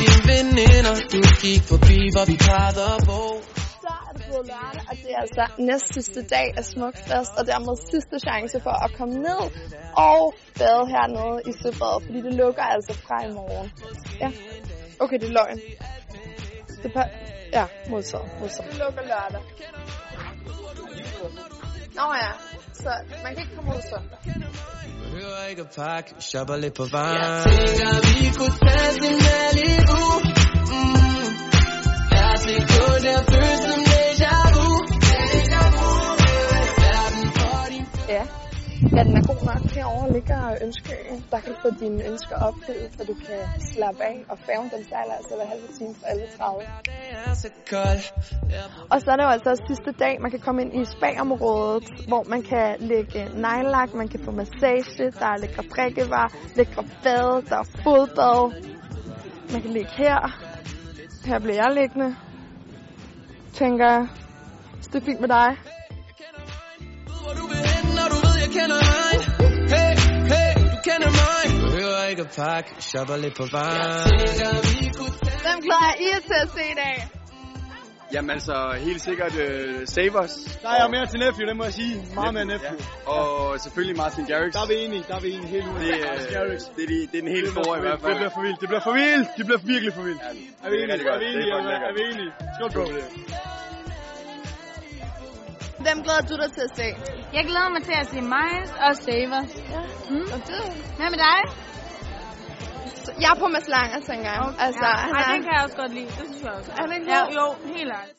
veninder Du gik forbi, hvor vi plejede at bo Så er det blevet lørdag, og det er altså næst sidste dag af Smukfest, og dermed sidste chance for at komme ned og bade hernede i Søbad, fordi det lukker altså fra i morgen. Ja, okay, det er løgn. Det ja, modtaget, modtaget. Det lukker lørdag. Nå ja, så man kan ikke komme ud søndag. Behøver ikke at pakke, shopper lidt på vejen Jeg tænker, vi kunne tage til Malibu mm. Ikke gå der føles som déjà vu Ja. Ja, den er god nok. Herovre ligger Ønskeøen. Der kan du få dine ønsker opfyldt, så du kan slappe af. Og færgen, den sejler altså hver halve time for 11.30. Det Og så er det jo altså også sidste dag, man kan komme ind i spa-området, hvor man kan lægge nejlak, man kan få massage, der er lækre prikkevarer, lækre bade, der er fodbad. Man kan ligge her. Her bliver jeg liggende. Tænker jeg, det er fint med dig. Behøver ikke at pakke, shopper lidt på tage Hvem glæder I til at se i dag? Jamen altså, helt sikkert uh, Savers. Der er jeg mere til Nephew, det må jeg sige. Meget mere Nephew. Ja. Og selvfølgelig Martin Garrix. Der er vi enige, der er vi enige helt ude. Det, øh, det, er de, det er den helt store i hvert fald. Det bliver for vildt, det bliver for vildt, det bliver virkelig for vildt. Ja, Er vi det er enige? Er vi Det er enige? Er er vi enige? Skål, bro. Hvem glæder du dig til at se? Jeg glæder mig til at se Miles og Savers. Ja. Mm. Og du? Hvad med dig? Jeg er på Mads Langer, tænker jeg. Altså, ja. han Ej, er... det kan jeg også godt lide. Det synes jeg også. Er han ikke Ja, jo, helt ærligt.